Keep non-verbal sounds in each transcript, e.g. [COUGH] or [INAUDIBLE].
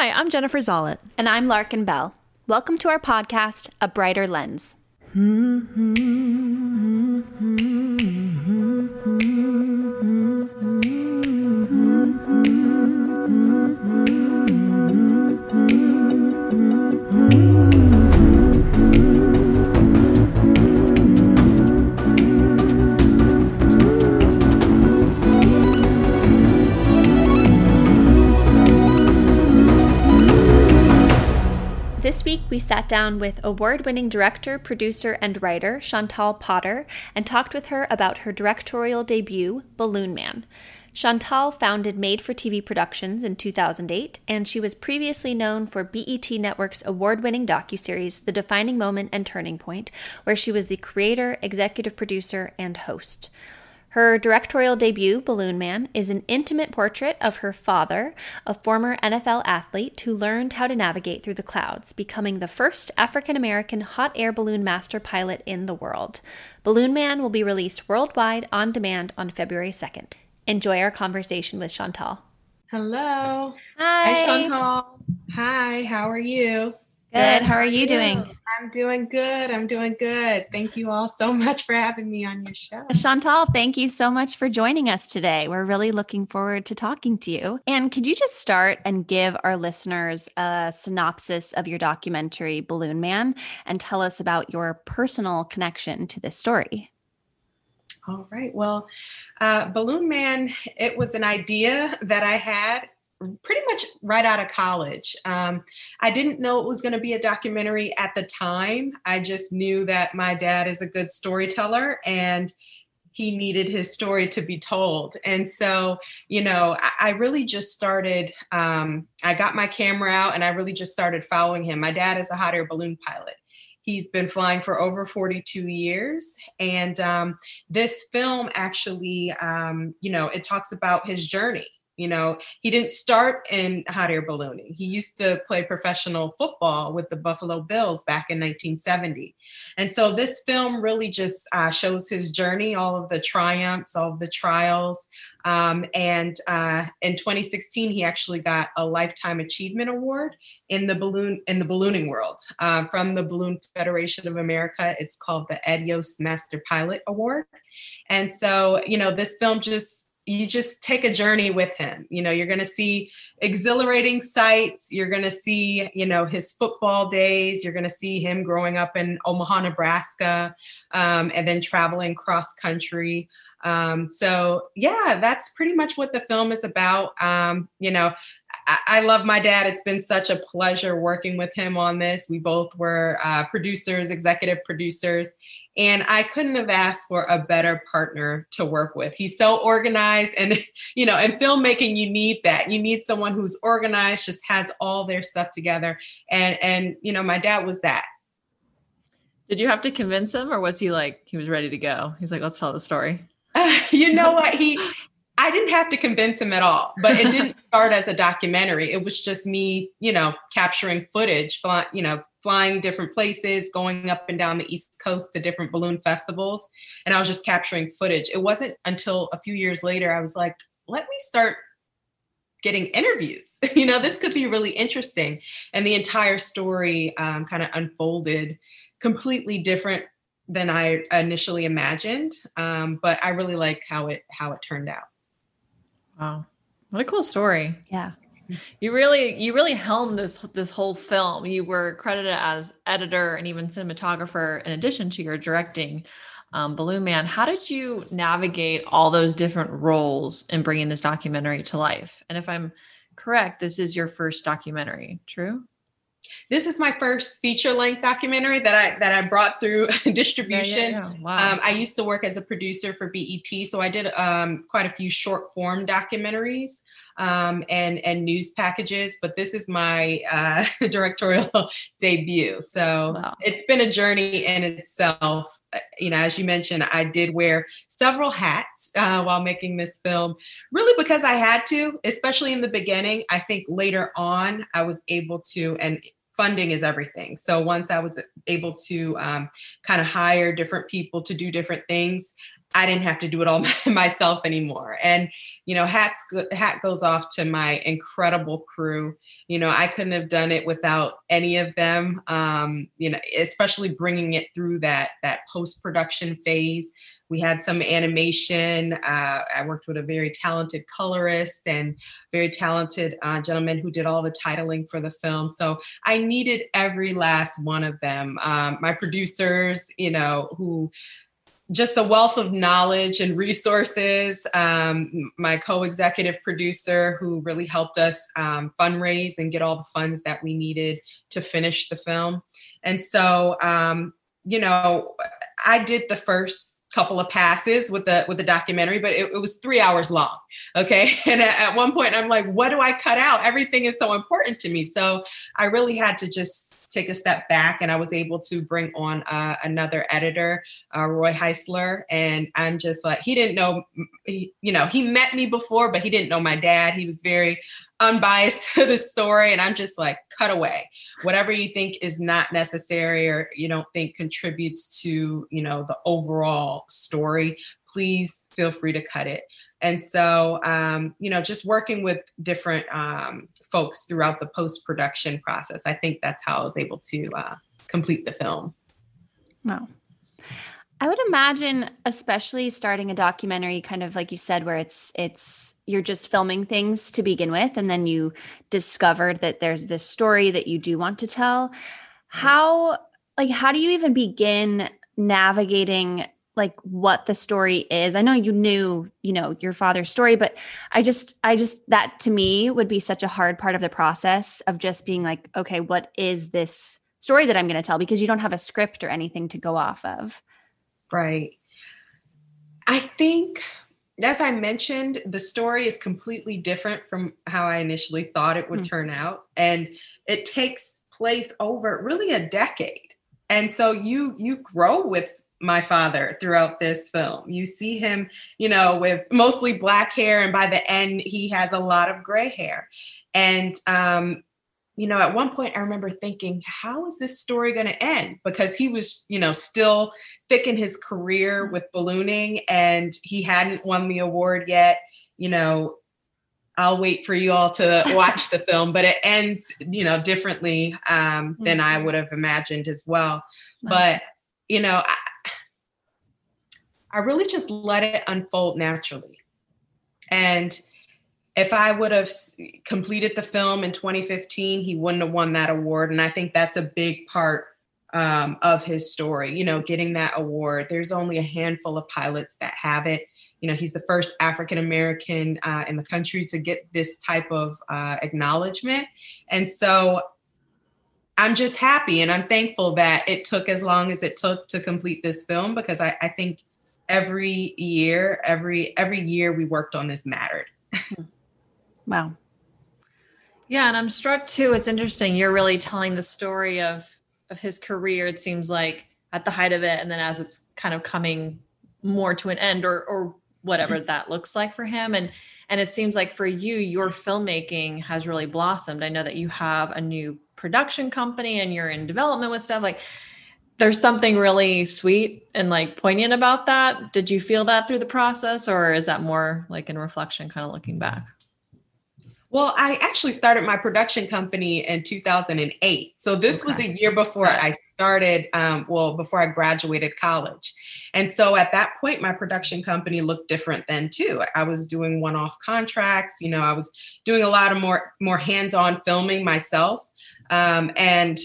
Hi, I'm Jennifer Zollet. And I'm Larkin Bell. Welcome to our podcast, A Brighter Lens. This week, we sat down with award winning director, producer, and writer Chantal Potter and talked with her about her directorial debut, Balloon Man. Chantal founded Made for TV Productions in 2008, and she was previously known for BET Network's award winning docuseries, The Defining Moment and Turning Point, where she was the creator, executive producer, and host. Her directorial debut, Balloon Man, is an intimate portrait of her father, a former NFL athlete who learned how to navigate through the clouds, becoming the first African American hot air balloon master pilot in the world. Balloon Man will be released worldwide on demand on February 2nd. Enjoy our conversation with Chantal. Hello. Hi. Hi, Chantal. Hi, how are you? Good. How are you doing? I'm doing good. I'm doing good. Thank you all so [LAUGHS] much for having me on your show. Chantal, thank you so much for joining us today. We're really looking forward to talking to you. And could you just start and give our listeners a synopsis of your documentary, Balloon Man, and tell us about your personal connection to this story? All right. Well, uh, Balloon Man, it was an idea that I had pretty much right out of college. Um, I didn't know it was going to be a documentary at the time. I just knew that my dad is a good storyteller and he needed his story to be told. And so, you know, I, I really just started, um, I got my camera out and I really just started following him. My dad is a hot air balloon pilot. He's been flying for over 42 years. And um, this film actually, um, you know, it talks about his journey you know, he didn't start in hot air ballooning. He used to play professional football with the Buffalo Bills back in 1970. And so this film really just uh, shows his journey, all of the triumphs, all of the trials. Um, and uh, in 2016, he actually got a lifetime achievement award in the balloon in the ballooning world uh, from the Balloon Federation of America. It's called the Ed Yost Master Pilot Award. And so, you know, this film just you just take a journey with him. You know, you're going to see exhilarating sights. You're going to see, you know, his football days. You're going to see him growing up in Omaha, Nebraska, um, and then traveling cross country. Um, so, yeah, that's pretty much what the film is about. Um, you know, I, love my dad. It's been such a pleasure working with him on this. We both were uh, producers, executive producers, and I couldn't have asked for a better partner to work with. He's so organized, and [LAUGHS] you know, in filmmaking, you need that. You need someone who's organized, just has all their stuff together, and and you know, my dad was that. Did you have to convince him, or was he like he was ready to go? He's like, let's tell the story. [LAUGHS] You know [LAUGHS] what he I didn't have to convince him at all, but it didn't [LAUGHS] start as a documentary. It was just me, you know, capturing footage, fly, you know, flying different places, going up and down the East Coast to different balloon festivals. And I was just capturing footage. It wasn't until a few years later I was like, let me start getting interviews. [LAUGHS] you know, this could be really interesting. And the entire story um, kind of unfolded completely different than I initially imagined. Um, but I really like how it how it turned out. Wow. What a cool story. Yeah. You really you really helmed this this whole film. You were credited as editor and even cinematographer in addition to your directing um, Balloon Man. How did you navigate all those different roles in bringing this documentary to life? And if I'm correct, this is your first documentary, true? This is my first feature length documentary that I that I brought through distribution. [LAUGHS] Yeah, yeah, yeah. Wow. Um, I used to work as a producer for BET, so I did um, quite a few short form documentaries um, and and news packages. But this is my uh, [LAUGHS] directorial [LAUGHS] debut, so wow. it's been a journey in itself. Uh, you know, as you mentioned, I did wear several hats uh, while making this film, really because I had to, especially in the beginning. I think later on, I was able to, and funding is everything. So once I was able to um, kind of hire different people to do different things, I didn't have to do it all [LAUGHS] myself anymore. And you know, hats hat goes off to my incredible crew. You know, I couldn't have done it without any of them. Um, you know, especially bringing it through that that post production phase. We had some animation. Uh, I worked with a very talented colorist and very talented uh, gentleman who did all the titling for the film. So I needed every last one of them. Um, my producers, you know, who just a wealth of knowledge and resources. Um, my co executive producer, who really helped us um, fundraise and get all the funds that we needed to finish the film. And so, um, you know, I did the first couple of passes with the with the documentary but it, it was three hours long okay [LAUGHS] and at, at one point i'm like what do i cut out everything is so important to me so i really had to just take a step back and I was able to bring on uh, another editor, uh, Roy Heisler. And I'm just like, he didn't know, he, you know, he met me before, but he didn't know my dad. He was very unbiased [LAUGHS] to the story. And I'm just like, cut away. Whatever you think is not necessary or you don't think contributes to, you know, the overall story, please feel free to cut it. And so, um, you know, just working with different um, folks throughout the post production process, I think that's how I was able to uh, complete the film. Wow. I would imagine, especially starting a documentary, kind of like you said, where it's it's you're just filming things to begin with, and then you discovered that there's this story that you do want to tell. How like how do you even begin navigating like what the story is. I know you knew you know your father's story but i just i just that to me would be such a hard part of the process of just being like okay what is this story that i'm going to tell? Because you don't have a script or anything to go off of. Right. I think as i mentioned the story is completely different from how i initially thought it would mm-hmm. turn out and it takes place over really a decade. And so you you grow with my father throughout this film. You see him, you know, with mostly black hair, and by the end, he has a lot of gray hair. And, um, you know, at one point, I remember thinking, how is this story going to end? Because he was, you know, still thick in his career with ballooning and he hadn't won the award yet. You know, I'll wait for you all to [LAUGHS] watch the film, but it ends, you know, differently um, than I mm-hmm. would have imagined as well. But, you know, I, I really just let it unfold naturally. And if I would have completed the film in 2015, he wouldn't have won that award. And I think that's a big part um, of his story, you know, getting that award. There's only a handful of pilots that have it. You know, he's the first African American uh, in the country to get this type of uh, acknowledgement. And so I'm just happy and I'm thankful that it took as long as it took to complete this film because I, I think every year, every every year we worked on this mattered. wow. Yeah, and I'm struck too. It's interesting. You're really telling the story of of his career. It seems like at the height of it, and then as it's kind of coming more to an end, or or whatever mm-hmm. that looks like for him. And and it seems like for you, your filmmaking has really blossomed. I know that you have a new production company and you're in development with stuff like there's something really sweet and like poignant about that. Did you feel that through the process, or is that more like in reflection, kind of looking back? Well, I actually started my production company in 2008. So this okay. was a year before I started, um, well, before I graduated college. And so at that point, my production company looked different then too. I was doing one-off contracts. You know, I was doing a lot of more more hands-on filming myself. Um, and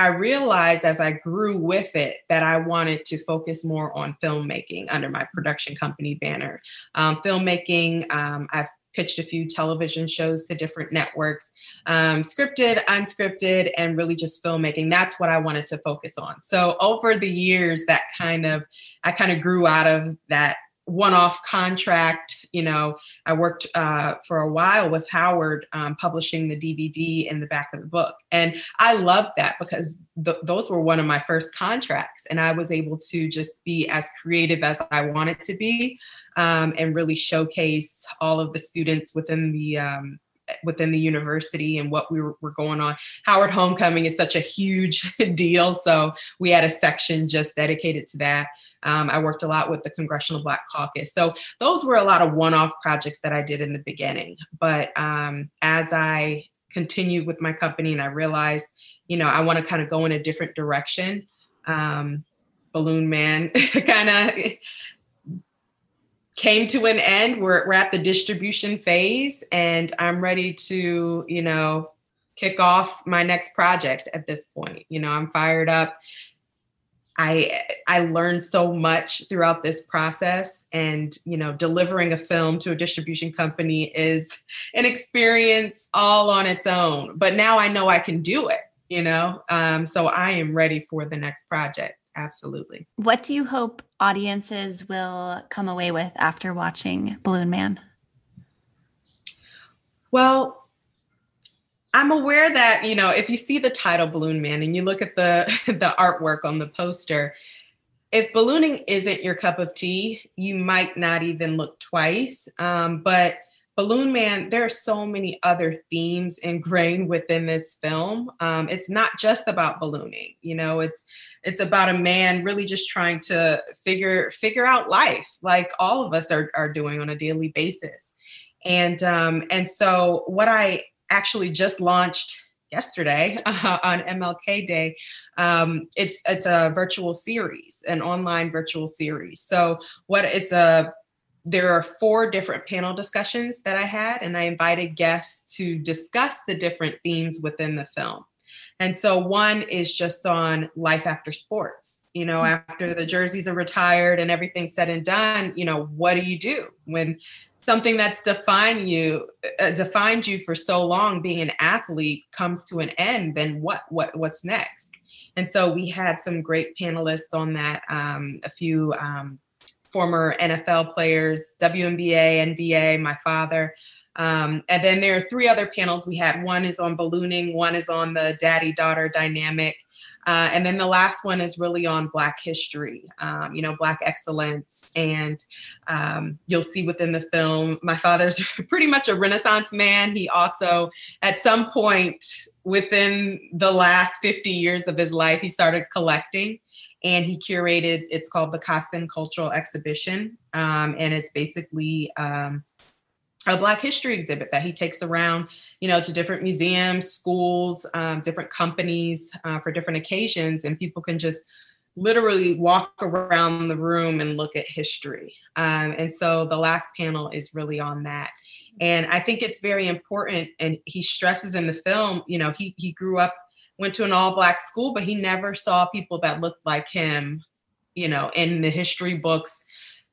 I realized as I grew with it that I wanted to focus more on filmmaking under my production company banner. Um, filmmaking, um, I've pitched a few television shows to different networks, um, scripted, unscripted, and really just filmmaking. That's what I wanted to focus on. So over the years, that kind of, I kind of grew out of that one-off contract. You know, I worked uh, for a while with Howard um, publishing the DVD in the back of the book, and I loved that because th- those were one of my first contracts, and I was able to just be as creative as I wanted to be, um, and really showcase all of the students within the um, within the university and what we were, were, going on. Howard Homecoming is such a huge [LAUGHS] deal. So we had a section just dedicated to that. Um, I worked a lot with the Congressional Black Caucus. So those were a lot of one off projects that I did in the beginning. But um, as I continued with my company and I realized, you know, I want to kind of go in a different direction. Um, Balloon Man [LAUGHS] kind of came to an end. We're, we're at the distribution phase, and I'm ready to, you know, kick off my next project at this point. You know, I'm fired up. I I learned so much throughout this process and you know delivering a film to a distribution company is an experience all on its own but now I know I can do it you know um, so I am ready for the next project absolutely what do you hope audiences will come away with after watching Balloon Man well I'm aware that, you know, if you see the title Balloon Man and you look at the [LAUGHS] the artwork on the poster, if ballooning isn't your cup of tea, you might not even look twice. Um, but Balloon Man, there are so many other themes ingrained within this film. Um, it's not just about ballooning, you know. It's it's about a man really just trying to figure figure out life, like all of us are are doing on a daily basis. And um, and so what I actually just launched yesterday uh, [LAUGHS] on MLK Day. Um, it's it's a virtual series, an online virtual series. So what it's a there are four different panel discussions that I had, and I invited guests to discuss the different themes within the film. And so one is just on life after sports. You know, after the jerseys are retired and everything's said and done, you know, what do you do when something that's defined you uh, defined you for so long being an athlete comes to an end then what what what's next and so we had some great panelists on that um, a few um, former nfl players WNBA nba my father um, and then there are three other panels we had one is on ballooning one is on the daddy daughter dynamic uh, and then the last one is really on Black history, um, you know, Black excellence. And um, you'll see within the film, my father's [LAUGHS] pretty much a Renaissance man. He also, at some point within the last 50 years of his life, he started collecting and he curated, it's called the Costin Cultural Exhibition. Um, and it's basically, um, a Black History exhibit that he takes around, you know, to different museums, schools, um, different companies uh, for different occasions, and people can just literally walk around the room and look at history. Um, and so the last panel is really on that. And I think it's very important. And he stresses in the film, you know, he he grew up, went to an all Black school, but he never saw people that looked like him, you know, in the history books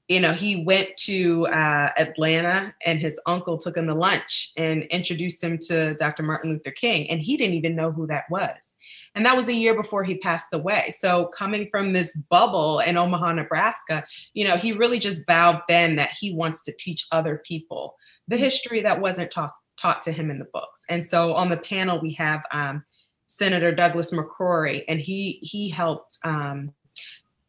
you know, he went to uh, Atlanta and his uncle took him to lunch and introduced him to Dr. Martin Luther King. And he didn't even know who that was. And that was a year before he passed away. So, coming from this bubble in Omaha, Nebraska, you know, he really just vowed then that he wants to teach other people the history that wasn't taught, taught to him in the books. And so, on the panel, we have um, Senator Douglas McCrory, and he he helped um,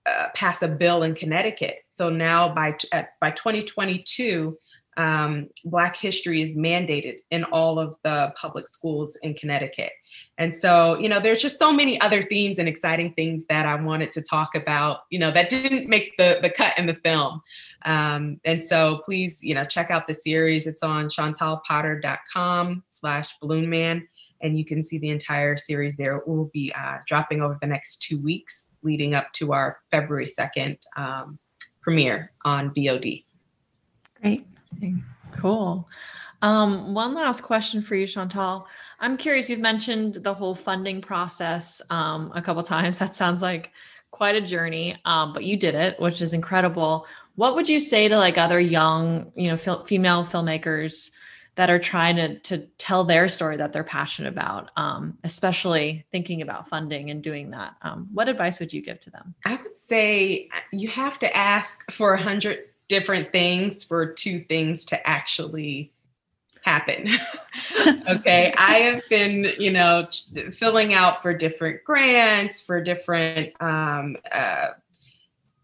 uh, pass a bill in Connecticut. So now by at, by 2022, um, Black history is mandated in all of the public schools in Connecticut. And so, you know, there's just so many other themes and exciting things that I wanted to talk about, you know, that didn't make the, the cut in the film. Um, and so please, you know, check out the series. It's on chantalpotter.com slash balloon man. And you can see the entire series there. It will be uh, dropping over the next two weeks leading up to our February 2nd um, premiere on VOD. Great. Cool. Um, one last question for you, Chantal. I'm curious, you've mentioned the whole funding process um, a couple times. That sounds like quite a journey, um, but you did it, which is incredible. What would you say to like other young, you know, fil- female filmmakers that are trying to to tell their story that they're passionate about, um, especially thinking about funding and doing that. Um, what advice would you give to them? I would say you have to ask for a hundred different things for two things to actually happen. [LAUGHS] okay. [LAUGHS] I have been, you know, filling out for different grants, for different um, uh,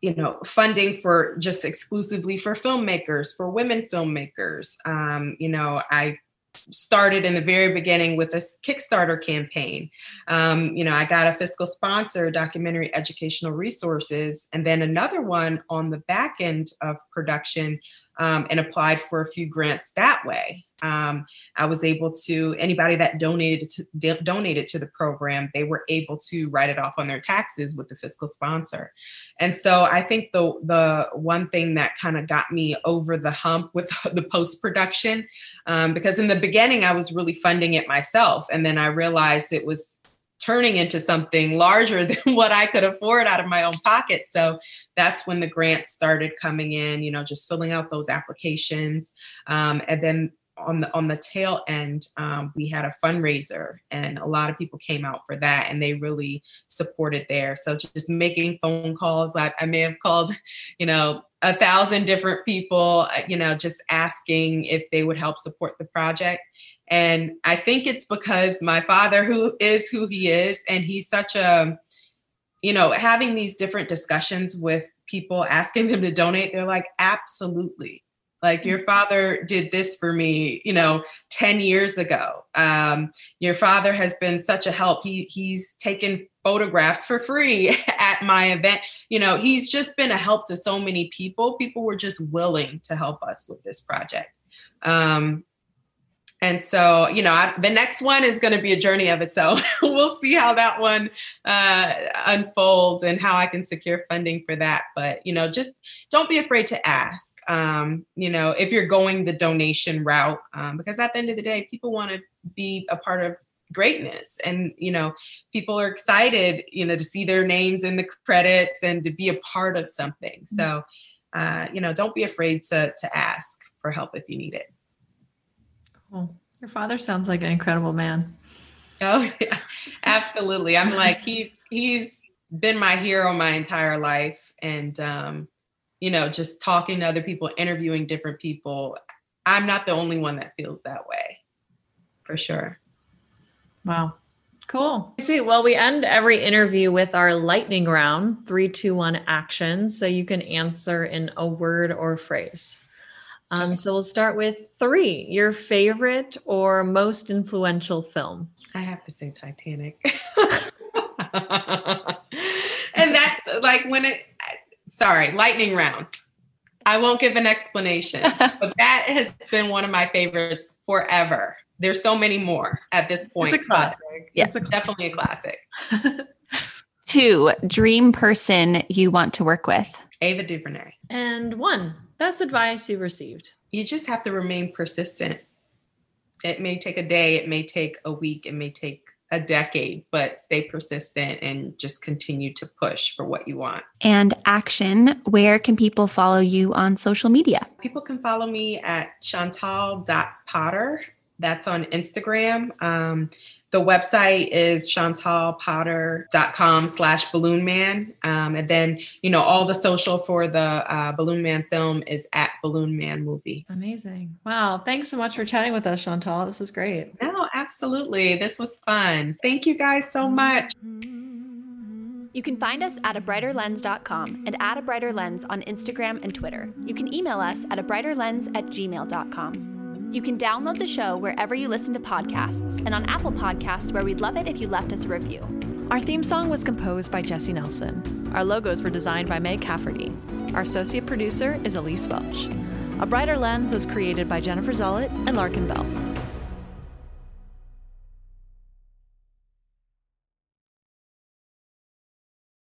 you know funding for just exclusively for filmmakers for women filmmakers um, you know i started in the very beginning with a Kickstarter campaign. Um, you know, I got a fiscal sponsor, documentary educational resources, and then another one on the back end of production um, and applied for a few grants that way. Um, I was able to anybody that donated to donated to the program, they were able to write it off on their taxes with the fiscal sponsor. And so I think the the one thing that kind of got me over the hump with [LAUGHS] the post production, um, because in the beginning I was really funding it myself, and then I realized it was turning into something larger [LAUGHS] than what I could afford out of my own pocket. So that's when the grants started coming in, you know, just filling out those applications. Um, and then on the on the tail end, um, we had a fundraiser, and a lot of people came out for that, and they really supported there. So just making phone calls, I, I may have called, [LAUGHS] you know, a thousand different people, uh, you know, just asking if they would help support the project. And I think it's because my father, who is who he is, and he's such a, you know, having these different discussions with people, asking them to donate, they're like, absolutely. Like your father did this for me, you know, 10 years ago. Um, your father has been such a help. He he's taken photographs for free [LAUGHS] at my event. You know, he's just been a help to so many people. People were just willing to help us with this project. Um, and so, you know, I, the next one is going to be a journey of its own. [LAUGHS] we'll see how that one uh, unfolds and how I can secure funding for that. But, you know, just don't be afraid to ask, um, you know, if you're going the donation route, um, because at the end of the day, people want to be a part of greatness and you know people are excited you know to see their names in the credits and to be a part of something mm-hmm. so uh, you know don't be afraid to to ask for help if you need it Cool. Your father sounds like an incredible man. Oh [LAUGHS] yeah, absolutely. I'm like he's he's been my hero my entire life, and um, you know, just talking to other people, interviewing different people. I'm not the only one that feels that way, for sure. Wow. Cool. Sweet. Well, we end every interview with our lightning round three, two, one action. So you can answer in a word or phrase. Um, so we'll start with three. Your favorite or most influential film? I have to say Titanic. [LAUGHS] and that's like when it, sorry, lightning round. I won't give an explanation, [LAUGHS] but that has been one of my favorites forever. There's so many more at this point. It's a classic. Yeah, it's a definitely a classic. [LAUGHS] Two, dream person you want to work with. Ava DuVernay. And one, best advice you received? You just have to remain persistent. It may take a day, it may take a week, it may take a decade, but stay persistent and just continue to push for what you want. And action, where can people follow you on social media? People can follow me at chantal.potter. That's on Instagram. Um, the website is chantalpotter.com slash balloon man. Um, and then, you know, all the social for the uh, Balloon Man film is at Balloon Man Movie. Amazing. Wow. Thanks so much for chatting with us, Chantal. This was great. No, absolutely. This was fun. Thank you guys so much. You can find us at abrighterlens.com and at a brighter lens on Instagram and Twitter. You can email us at a abrighterlens at gmail.com. You can download the show wherever you listen to podcasts and on Apple Podcasts, where we'd love it if you left us a review. Our theme song was composed by Jesse Nelson. Our logos were designed by Meg Cafferty. Our associate producer is Elise Welch. A Brighter Lens was created by Jennifer Zollett and Larkin Bell.